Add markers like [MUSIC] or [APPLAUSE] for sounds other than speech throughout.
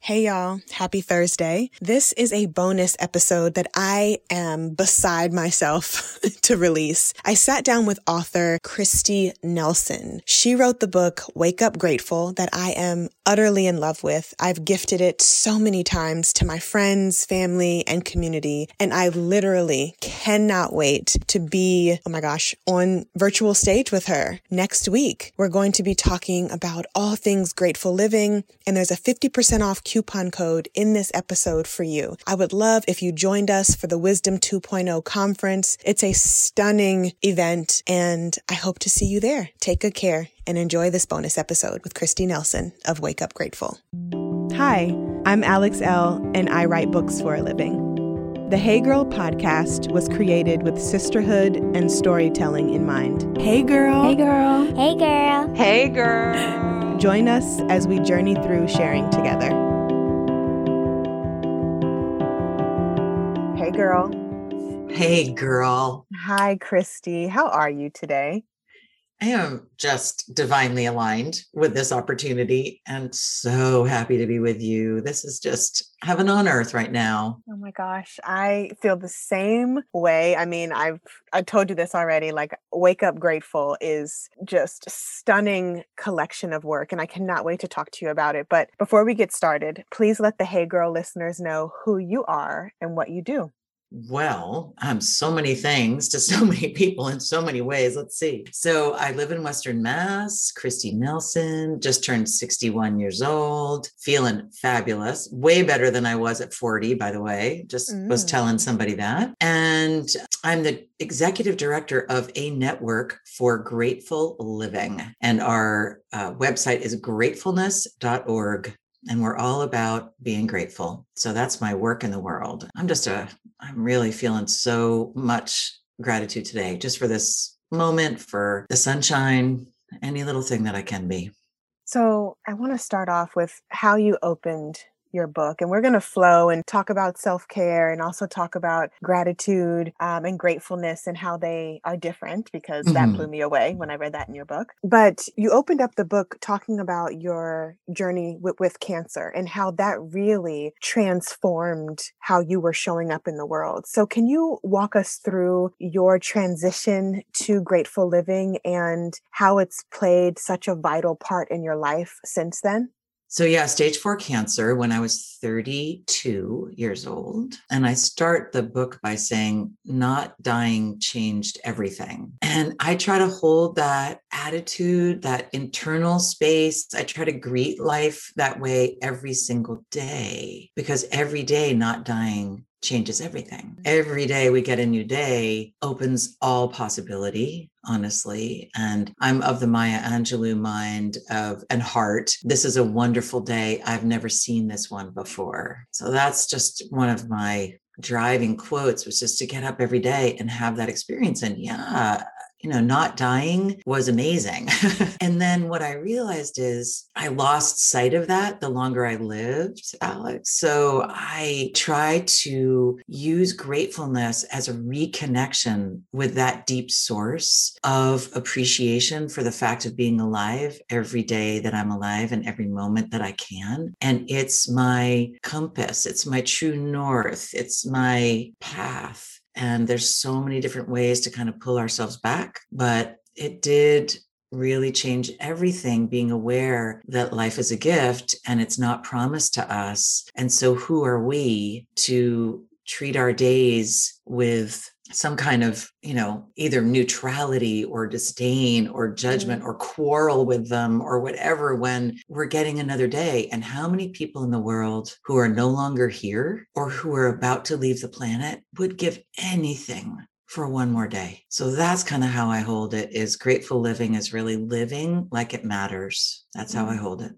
Hey y'all, happy Thursday. This is a bonus episode that I am beside myself [LAUGHS] to release. I sat down with author Kristi Nelson. She wrote the book Wake Up Grateful that I am utterly in love with. I've gifted it so many times to my friends, family, and community, and I literally cannot wait to be, oh my gosh, on virtual stage with her next week. We're going to be talking about all things grateful living, and there's a 50% off coupon code in this episode for you. I would love if you joined us for the Wisdom 2.0 conference. It's a stunning event and I hope to see you there. Take good care and enjoy this bonus episode with Kristi Nelson of Wake Up Grateful. Hi, I'm Alex Elle, and I write books for a living. The Hey Girl podcast was created with sisterhood and storytelling in mind. Hey girl. Hey girl. Hey girl. Hey girl. Join us as we journey through sharing together. Girl. Hey girl. Hi, Kristi. How are you today? I am just divinely aligned with this opportunity and so happy to be with you. This is just heaven on earth right now. Oh my gosh, I feel the same way. I mean, I've I told you this already. Like, Wake Up Grateful is just a stunning collection of work, and I cannot wait to talk to you about it. But before we get started, please let the Hey Girl listeners know who you are and what you do. Well, I'm so many things to [LAUGHS] so many people in so many ways. Let's see. So I live in Western Mass. Kristi Nelson just turned 61 years old, feeling fabulous, way better than I was at 40, by the way. Just mm. was telling somebody that. And I'm the executive director of a network for grateful living. And our uh, website is gratefulness.org and we're all about being grateful. So that's my work in the world. I'm just a, I'm really feeling so much gratitude today just for this moment, for the sunshine, any little thing that I can be. So I want to start off with how you opened your book. And we're going to flow and talk about self care and also talk about gratitude um, and gratefulness and how they are different because mm-hmm. that blew me away when I read that in your book. But you opened up the book talking about your journey with, with cancer and how that really transformed how you were showing up in the world. So, can you walk us through your transition to grateful living and how it's played such a vital part in your life since then? So, yeah, stage four cancer when I was 32 years old. And I start the book by saying, not dying changed everything. And I try to hold that attitude, that internal space. I try to greet life that way every single day because every day not dying changes everything. Every day we get a new day opens all possibility, honestly. And I'm of the Maya Angelou mind of and heart. This is a wonderful day. I've never seen this one before. So that's just one of my driving quotes was just to get up every day and have that experience. And yeah, you know, not dying was amazing. [LAUGHS] and then what I realized is I lost sight of that the longer I lived, Alex. So I try to use gratefulness as a reconnection with that deep source of appreciation for the fact of being alive every day that I'm alive and every moment that I can. And it's my compass, it's my true north, it's my path and there's so many different ways to kind of pull ourselves back. But it did really change everything being aware that life is a gift and it's not promised to us. And so, who are we to treat our days with some kind of you know either neutrality or disdain or judgment mm-hmm. or quarrel with them or whatever when we're getting another day and how many people in the world who are no longer here or who are about to leave the planet would give anything for one more day so that's kind of how i hold it is grateful living is really living like it matters that's how i mm-hmm. hold it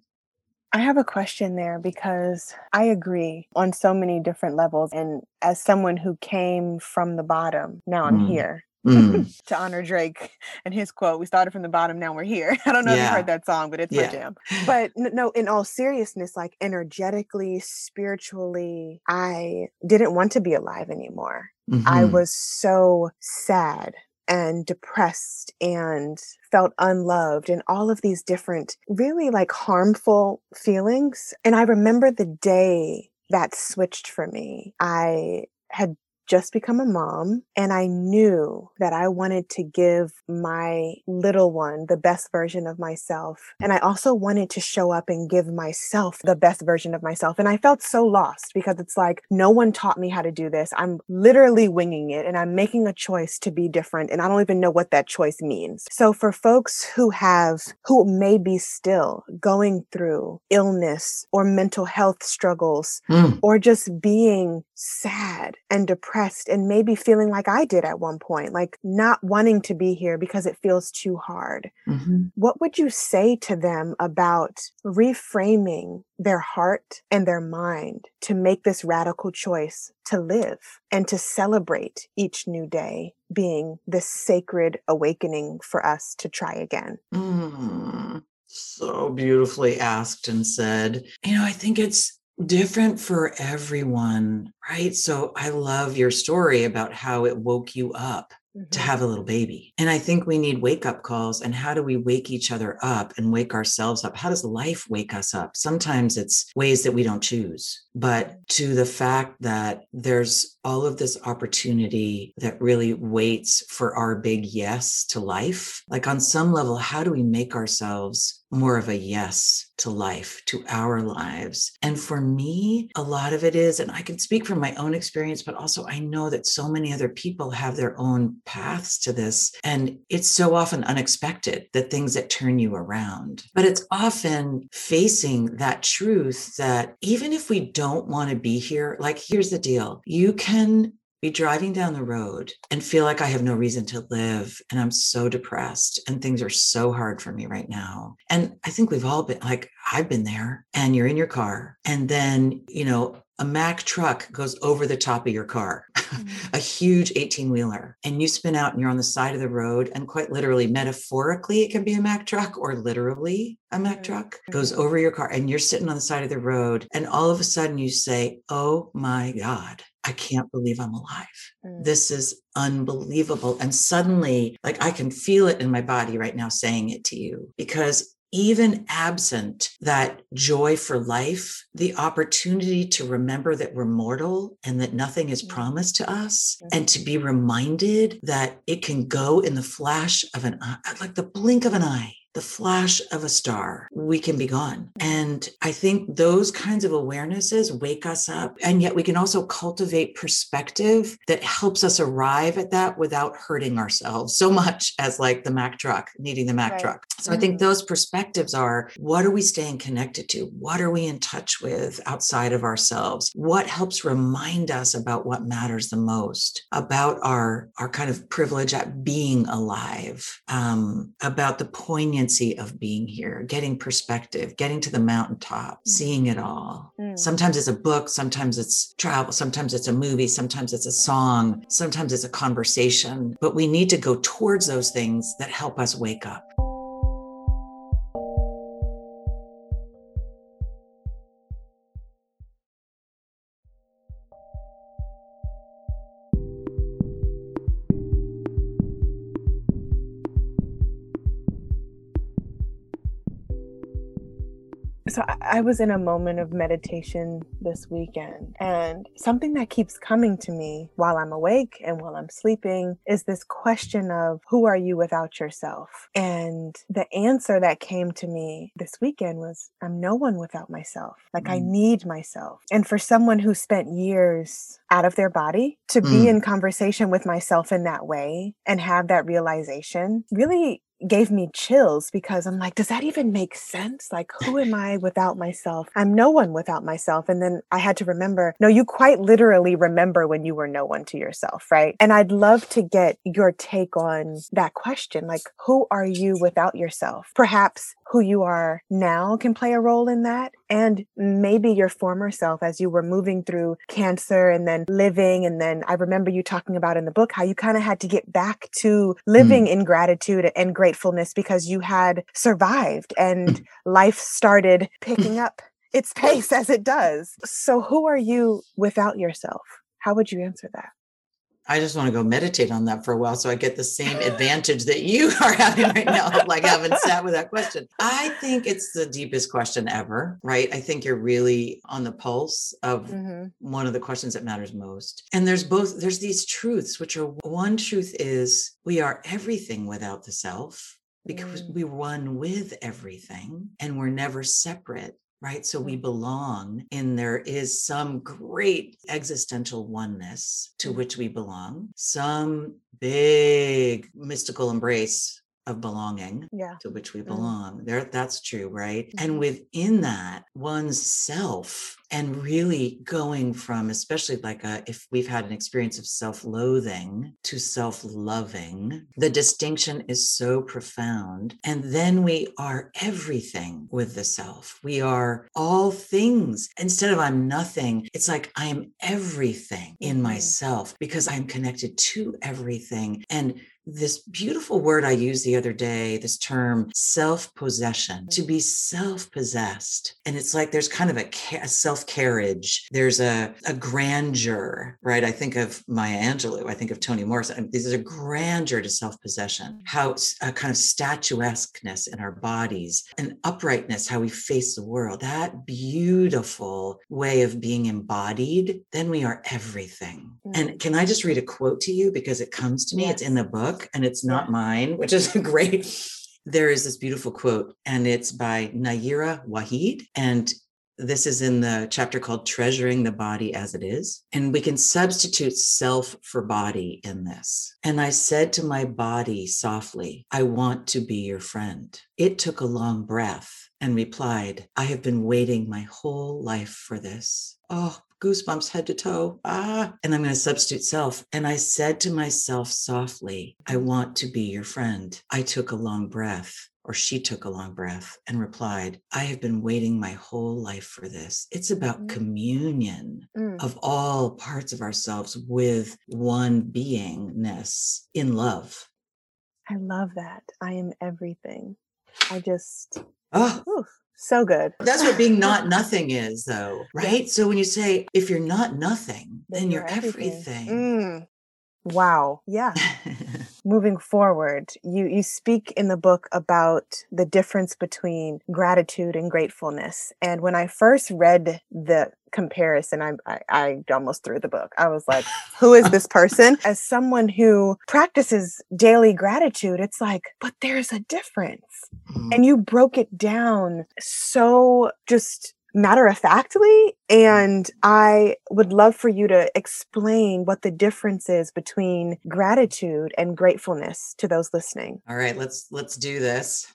I have a question there because I agree on so many different levels. And as someone who came from the bottom, now I'm Mm. here. Mm. [LAUGHS] to honor Drake and his quote, we started from the bottom, now we're here. [LAUGHS] I don't know if you heard that song, but it's my jam. [LAUGHS] But no, in all seriousness, like energetically, spiritually, I didn't want to be alive anymore. I Mhm. was so sad and depressed and felt unloved and all of these different, really like harmful feelings. And I remember the day that switched for me. I had just become a mom and I knew that I wanted to give my little one the best version of myself. And I also wanted to show up and give myself the best version of myself. And I felt so lost because it's like, no one taught me how to do this. I'm literally winging it and I'm making a choice to be different. And I don't even know what that choice means. So for folks who have, who may be still going through illness or mental health struggles, Mm. or just being sad and depressed and maybe feeling like I did at one point, like not wanting to be here because it feels too hard. Mhm. What would you say to them about reframing their heart and their mind to make this radical choice to live and to celebrate each new day being this sacred awakening for us to try again? Mm, so beautifully asked and said. You know, I think it's different for everyone, right? So I love your story about how it woke you up to Mhm. have a little baby. And I think we need wake up calls. And how do we wake each other up and wake ourselves up? How does life wake us up? Sometimes it's ways that we don't choose, but to the fact that there's all of this opportunity that really waits for our big yes to life. Like on some level, how do we make ourselves more of a yes to life, to our lives? And for me, a lot of it is, and I can speak from my own experience, but also I know that so many other people have their own paths to this. And it's so often unexpected, the things that turn you around. But it's often facing that truth that even if we don't want to be here, like here's the deal you can be driving down the road and feel like I have no reason to live and I'm so depressed and things are so hard for me right now. And I think we've all been like, I've been there and you're in your car and then, you know, a Mack truck goes over the top of your car, [LAUGHS] a huge 18 wheeler, and you spin out and you're on the side of the road. And quite literally, metaphorically, it can be a Mack truck or literally a Mack Mhm. truck goes over your car and you're sitting on the side of the road. And all of a sudden you say, Oh my God, I can't believe I'm alive Mm. this is unbelievable. And suddenly, like I can feel it in my body right now saying it to you because even absent that joy for life, the opportunity to remember that we're mortal and that nothing is Mhm. promised to us, Mhm. and to be reminded that it can go in the flash of an eye, like the blink of an eye. The flash of a star, we can be gone. And I think those kinds of awarenesses wake us up. And yet we can also cultivate perspective that helps us arrive at that without hurting ourselves so much as like the Mack truck, needing the Mack Right. truck. So I think Mhm. those perspectives are what are we staying connected to? What are we in touch with outside of ourselves? What helps remind us about what matters the most, about our, our kind of privilege at being alive, um, about the poignancy of being here, getting perspective, getting to the mountaintop, seeing it all. Mm. Sometimes it's a book, sometimes it's travel, sometimes it's a movie, sometimes it's a song, sometimes it's a conversation. But we need to go towards those things that help us wake up. I- I was in a moment of meditation this weekend, and something that keeps coming to me while I'm awake and while I'm sleeping is this question of who are you without yourself? And the answer that came to me this weekend was I'm no one without myself. Like I Mm. need myself. And for someone who spent years out of their body to be Mm. in conversation with myself in that way and have that realization really gave me chills because I'm like, does that even make sense? Like, who am I without myself? I'm no one without myself. And then I had to remember, no, you quite literally remember when you were no one to yourself, right? And I'd love to get your take on that question. Like, who are you without yourself? Perhaps who you are now can play a role in that. And maybe your former self as you were moving through cancer and then living. And then I remember you talking about in the book how you kind of had to get back to living mm. in gratitude and gratefulness because you had survived and life started picking up its [LAUGHS] pace as it does. So, who are you without yourself? How would you answer that? I just want to go meditate on that for a while so I get the same advantage that you [LAUGHS] are having right now, like having sat with that question. I think it's the deepest question ever, right? I think you're really on the pulse of mm-hmm. one of the questions that matters most. And there's both, there's these truths, which are one truth is we are everything without the self because mm. we one with everything and we're never separate right? So we belong, and there is some great existential oneness to mm. which we belong, some big mystical embrace of belonging yeah. to which we mm. belong. Mm. There that's true, right? Mm-hmm. And within that, one's self and really going from especially like a, if we've had an experience of self-loathing to self-loving the distinction is so profound. And then we are everything with the self. We are all things. Instead of i'm nothing it's like i'm everything in mm-hmm. myself because i'm connected to everything. And this beautiful word I used the other day, this term self possession, to be self possessed. And it's like there's kind of a, a self carriage, there's a, a grandeur, right? I think of Maya Angelou, I think of Toni Morrison. This is a grandeur to self possession, how a kind of statuesqueness in our bodies, an uprightness, how we face the world, that beautiful way of being embodied, then we are everything. Mm. And can I just read a quote to you because it comes to me? Yes. It's in the book and it's not mine, which is [LAUGHS] great. There is this beautiful quote, and it's by Nayyirah Waheed, And this is in the chapter called Treasuring the Body as It Is. And we can substitute self for body in this. And I said to my body softly, I want to be your friend. It took a long breath and replied, I have been waiting my whole life for this. Oh, goosebumps head to toe. Ah, and I'm going to substitute self. And I said to myself softly, I want to be your friend. I took a long breath or she took a long breath and replied, I have been waiting my whole life for this. It's about mm. communion mm. of all parts of ourselves with one beingness in love. I love that. I am everything. I just, oh, oof, so good. That's what being not [LAUGHS] nothing is, though, right? So when you say, if you're not nothing, then, then you're, you're, everything. everything. Mm. Wow. Yeah. [LAUGHS] Moving forward, you you speak in the book about the difference between gratitude and gratefulness. And when I first read the comparison, I, I, I almost threw the book. I was like, who is this person? [LAUGHS] As someone who practices daily gratitude, it's like, but there's a difference. Mm-hmm. And you broke it down so just matter of factly and I would love for you to explain what the difference is between gratitude and gratefulness to those listening. All right, let's let's do this.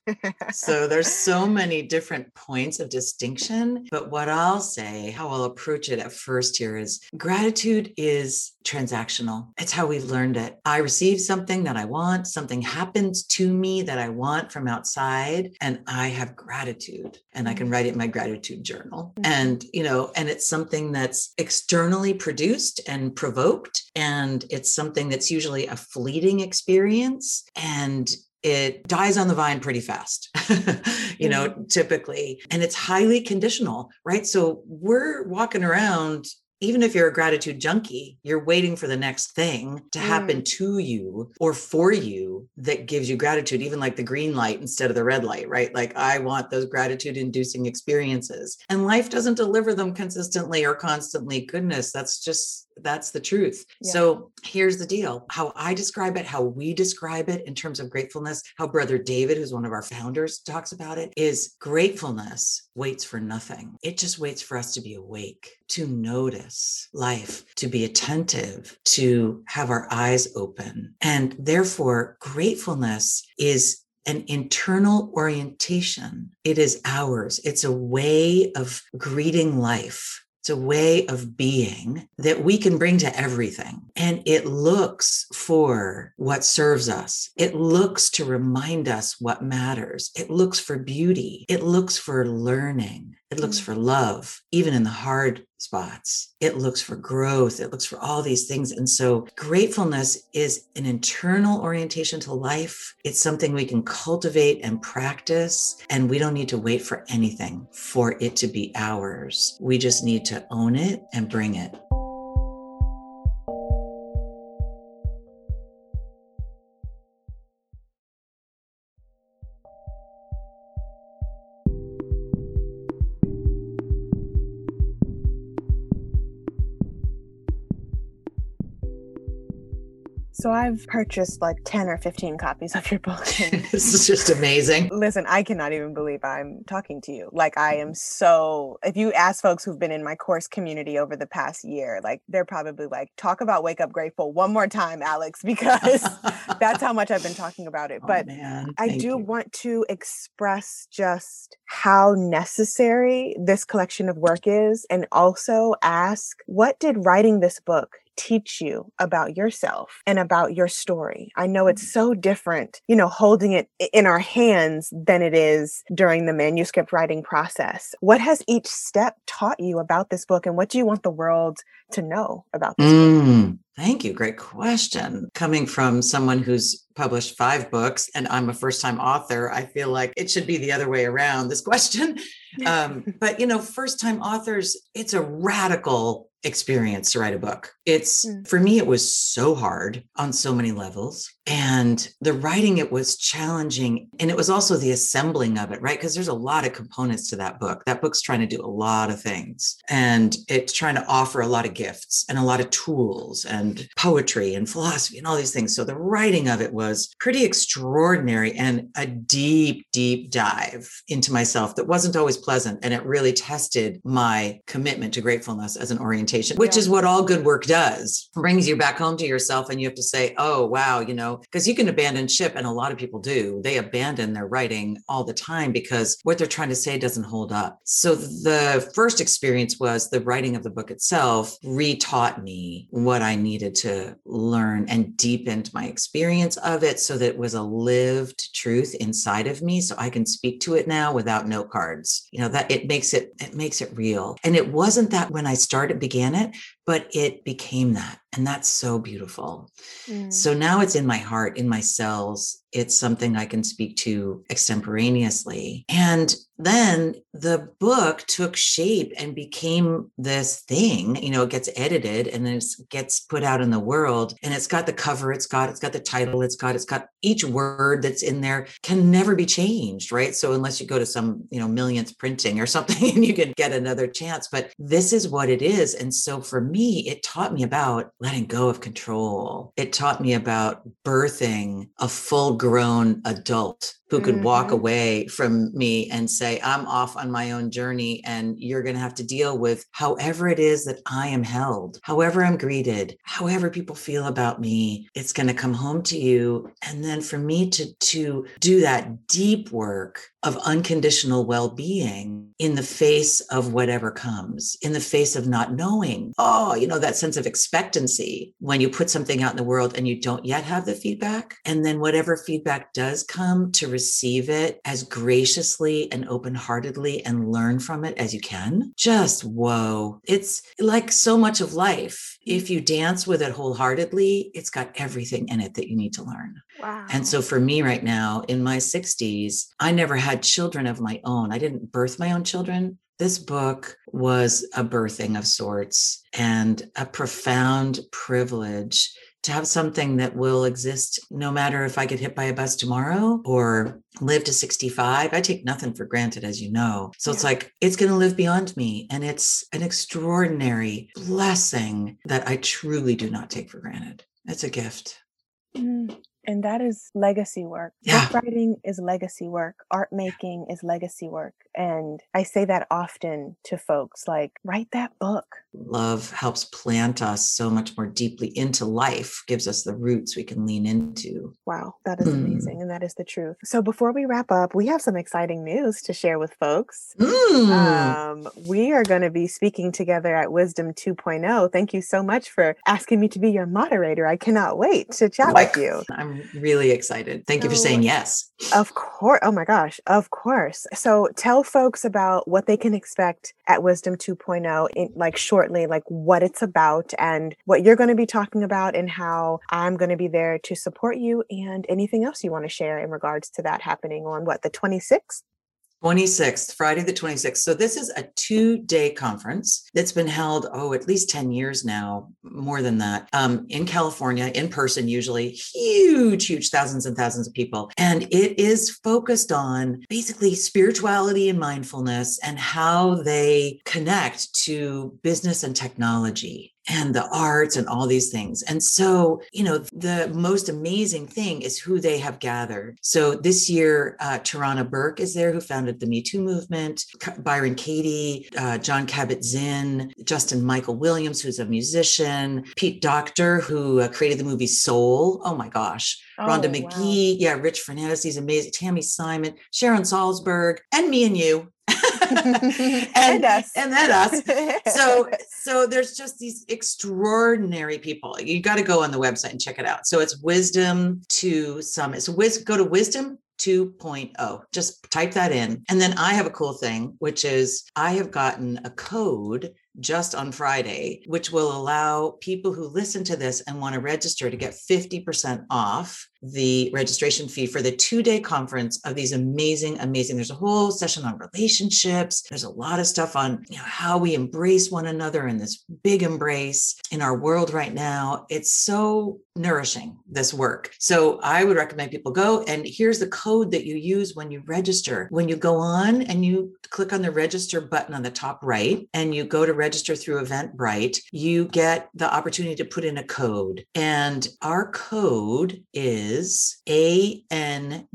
so [LAUGHS] there's so many different points of distinction, but what I'll say, how I'll approach it at first here is gratitude is transactional. It's how we've learned it. I receive something that I want, something happens to me that I want from outside, and I have gratitude and I can write it in my gratitude journal. Mm-hmm. And, you know, and it's something that's externally produced and provoked. And it's something that's usually a fleeting experience. And it dies on the vine pretty fast, [LAUGHS] you know, mm-hmm. typically. And it's highly conditional, right? So we're walking around even if you're a gratitude junkie, you're waiting for the next thing to happen mm. to you or for you that gives you gratitude, even like the green light instead of the red light, right? Like, I want those gratitude inducing experiences. And life doesn't deliver them consistently or constantly. Goodness, that's just that's the truth. Yeah. So here's the deal how I describe it, how we describe it in terms of gratefulness, how Brother David, who's one of our founders, talks about it is gratefulness waits for nothing. It just waits for us to be awake, to notice life, to be attentive, to have our eyes open. And therefore, gratefulness is an internal orientation. It is ours. It's a way of greeting life It's a way of being that we can bring to everything. And it looks for what serves us. It looks to remind us what matters. It looks for beauty. It looks for learning. It looks mm. for love, even in the hard spots. It looks for growth. It looks for all these things. And so gratefulness is an internal orientation to life. It's something we can cultivate and practice. And we don't need to wait for anything for it to be ours. We just need to own it and bring it. So I've purchased like 10 or 15 copies of your book. [LAUGHS] this is just amazing. Listen, I cannot even believe I'm talking to you. Like I am so if you ask folks who've been in my course community over the past year, like they're probably like, talk about wake up grateful one more time, Alex, [LAUGHS] because that's how much I've been talking about it. [LAUGHS] Oh, but man, I do you. want to express just how necessary this collection of work is and also ask what did writing this book teach you about yourself and about your story. I know it's mm. so different, you know, holding it in our hands than it is during the manuscript writing process. What has each step taught you about this book and what do you want the world to know about this mm, book? Thank you. Great question. Coming from someone who's published five books and I'm a first time author, I feel like it should be the other way around, this [LAUGHS] question. [LAUGHS] Um, but, you know, first time authors, it's a radical experience to write a book. It's mm. for me, it was so hard on so many levels. And the writing, it was challenging. And it was also the assembling of it, right? Because there's a lot of components to that book. That book's trying to do a lot of things and it's trying to offer a lot of gifts and a lot of tools and poetry and philosophy and all these things. So the writing of it was pretty extraordinary and a deep, deep dive into myself that wasn't always pleasant. And it really tested my commitment to gratefulness as an orientation, which yeah. is what all good work does. It brings you back home to yourself and you have to say, oh, wow, you know, because you can abandon ship, and a lot of people do. They abandon their writing all the time because what they're trying to say doesn't hold up. So the first experience was the writing of the book itself retaught me what I needed to learn and deepened my experience of it so that it was a lived truth inside of me. So I can speak to it now without note cards. You know, that it makes it, it makes it real. And it wasn't that when I started, began it, but it became that. And that's so beautiful. Mm. So now it's in my heart, in my cells. It's something I can speak to extemporaneously. And then the book took shape and became this thing you know it gets edited and then it gets put out in the world and it's got the cover it's got it's got the title it's got it's got each word that's in there can never be changed right? So unless you go to some you know millionth printing or [LAUGHS] something and you can get another chance but this is what it is. And so for me it taught me about letting go of control. It taught me about birthing a full grown adult who could mm-hmm. walk away from me and say, I'm off on my own journey, and you're going to have to deal with however it is that I am held, however I'm greeted, however people feel about me. It's going to come home to you. And then for me to, to do that deep work of unconditional well being in the face of whatever comes, in the face of not knowing. Oh, you know, that sense of expectancy when you put something out in the world and you don't yet have the feedback. And then whatever feedback does come to receive it as graciously and open heartedly and learn from it as you can. Just whoa. It's like so much of life. If you dance with it wholeheartedly, it's got everything in it that you need to learn. Wow. And so for me right now in my 60s, I never had children of my own. I didn't birth my own children. This book was a birthing of sorts and a profound privilege to have something that will exist no matter if I get hit by a bus tomorrow or live to 65. I take nothing for granted, as you know. So yeah. it's like, it's going to live beyond me. And it's an extraordinary blessing that I truly do not take for granted. It's a gift. Mm. And that is legacy work. Yeah. Book writing is legacy work. Art making is legacy work. And I say that often to folks like, write that book. Love helps plant us so much more deeply into life, gives us the roots we can lean into. Wow, that is mm. amazing. And that is the truth. So before we wrap up, we have some exciting news to share with folks. Mm. Um, we are going to be speaking together at Wisdom 2.0. Thank you so much for asking me to be your moderator. I cannot wait to chat like, with you. I'm really excited. Thank so, you for saying yes. Of course. Oh my gosh. Of course. So tell folks about what they can expect at Wisdom 2.0 in like shortly, like what it's about and what you're going to be talking about and how I'm going to be there to support you and anything else you want to share in regards to that happening on what the 26th 26th, Friday the 26th. So this is a two day conference that's been held, oh, at least 10 years now, more than that, um, in California, in person, usually huge, huge thousands and thousands of people. And it is focused on basically spirituality and mindfulness and how they connect to business and technology and the arts and all these things. And so, you know, the most amazing thing is who they have gathered. So this year, uh, Tarana Burke is there, who founded the Me Too movement, Byron Katie, uh, Jon Kabat-Zinn, Justin Michael Williams, who's a musician, Pete Docter, who uh, created the movie Soul. Oh my gosh. Oh, Rhonda Magee, wow. yeah, Rich Fernandez, he's amazing. Tami Simon, Sharon Salzberg, and me and you. And, [LAUGHS] and us. And then us. [LAUGHS] So so there's just these extraordinary people. You got to go on the website and check it out. So it's wisdom to summit so wis- go to wisdom 2.0. Just type that in. And then I have a cool thing, which is I have gotten a code just on Friday, which will allow people who listen to this and want to register to get 50% off the registration fee for the two day conference of these amazing, amazing. There's a whole session on relationships. There's a lot of stuff on you know, how we embrace one another in this big embrace in our world right now. It's so nourishing, this work. So I would recommend people go. And here's the code that you use when you register. When you go on and you click on the register button on the top right and you go to register through Eventbrite, you get the opportunity to put in a code. And our code is ANGL,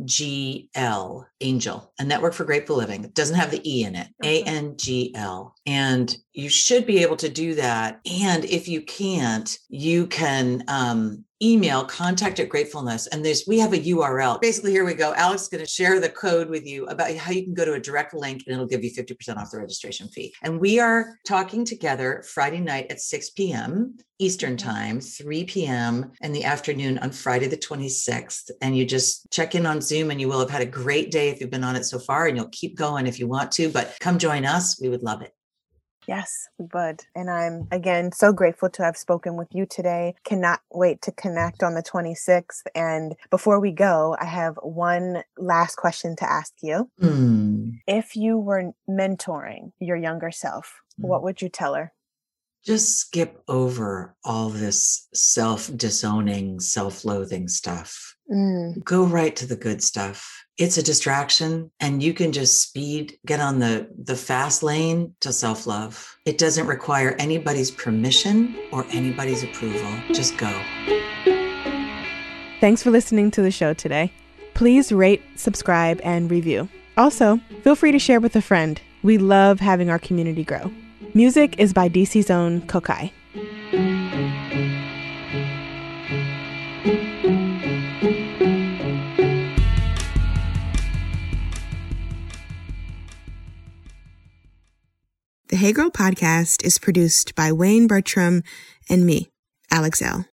Angel, a network for grateful living. It doesn't have the E in it, ANGL. And you should be able to do that. And if you can't, you can um, email contact at gratefulness and there's we have a url basically here we go. Alex is going to share the code with you about how you can go to a direct link and it'll give you 50% off the registration fee. And we are talking together friday night at 6 p.m eastern mm-hmm. time 3 p.m in the afternoon on friday the 26th and you just check in on zoom and you will have had a great day if you've been on it so far and you'll keep going if you want to but come join us. We would love it Yes, we would. And I'm again so grateful to have spoken with you today. Cannot wait to connect on the 26th. And before we go, I have one last question to ask you. Mm. If you were mentoring your younger self, mm. what would you tell her? Just skip over all this self disowning, self loathing stuff. Mm. Go right to the good stuff. It's a distraction and you can just speed get on the the fast lane to self-love. It doesn't require anybody's permission or anybody's approval. Just go. Thanks for listening to the show today. Please rate subscribe and review. Also feel free to share with a friend. We love having our community grow music is by dc's own Kokayi The Hey Girl podcast is produced by Wayne Bertram and me, Alex Elle.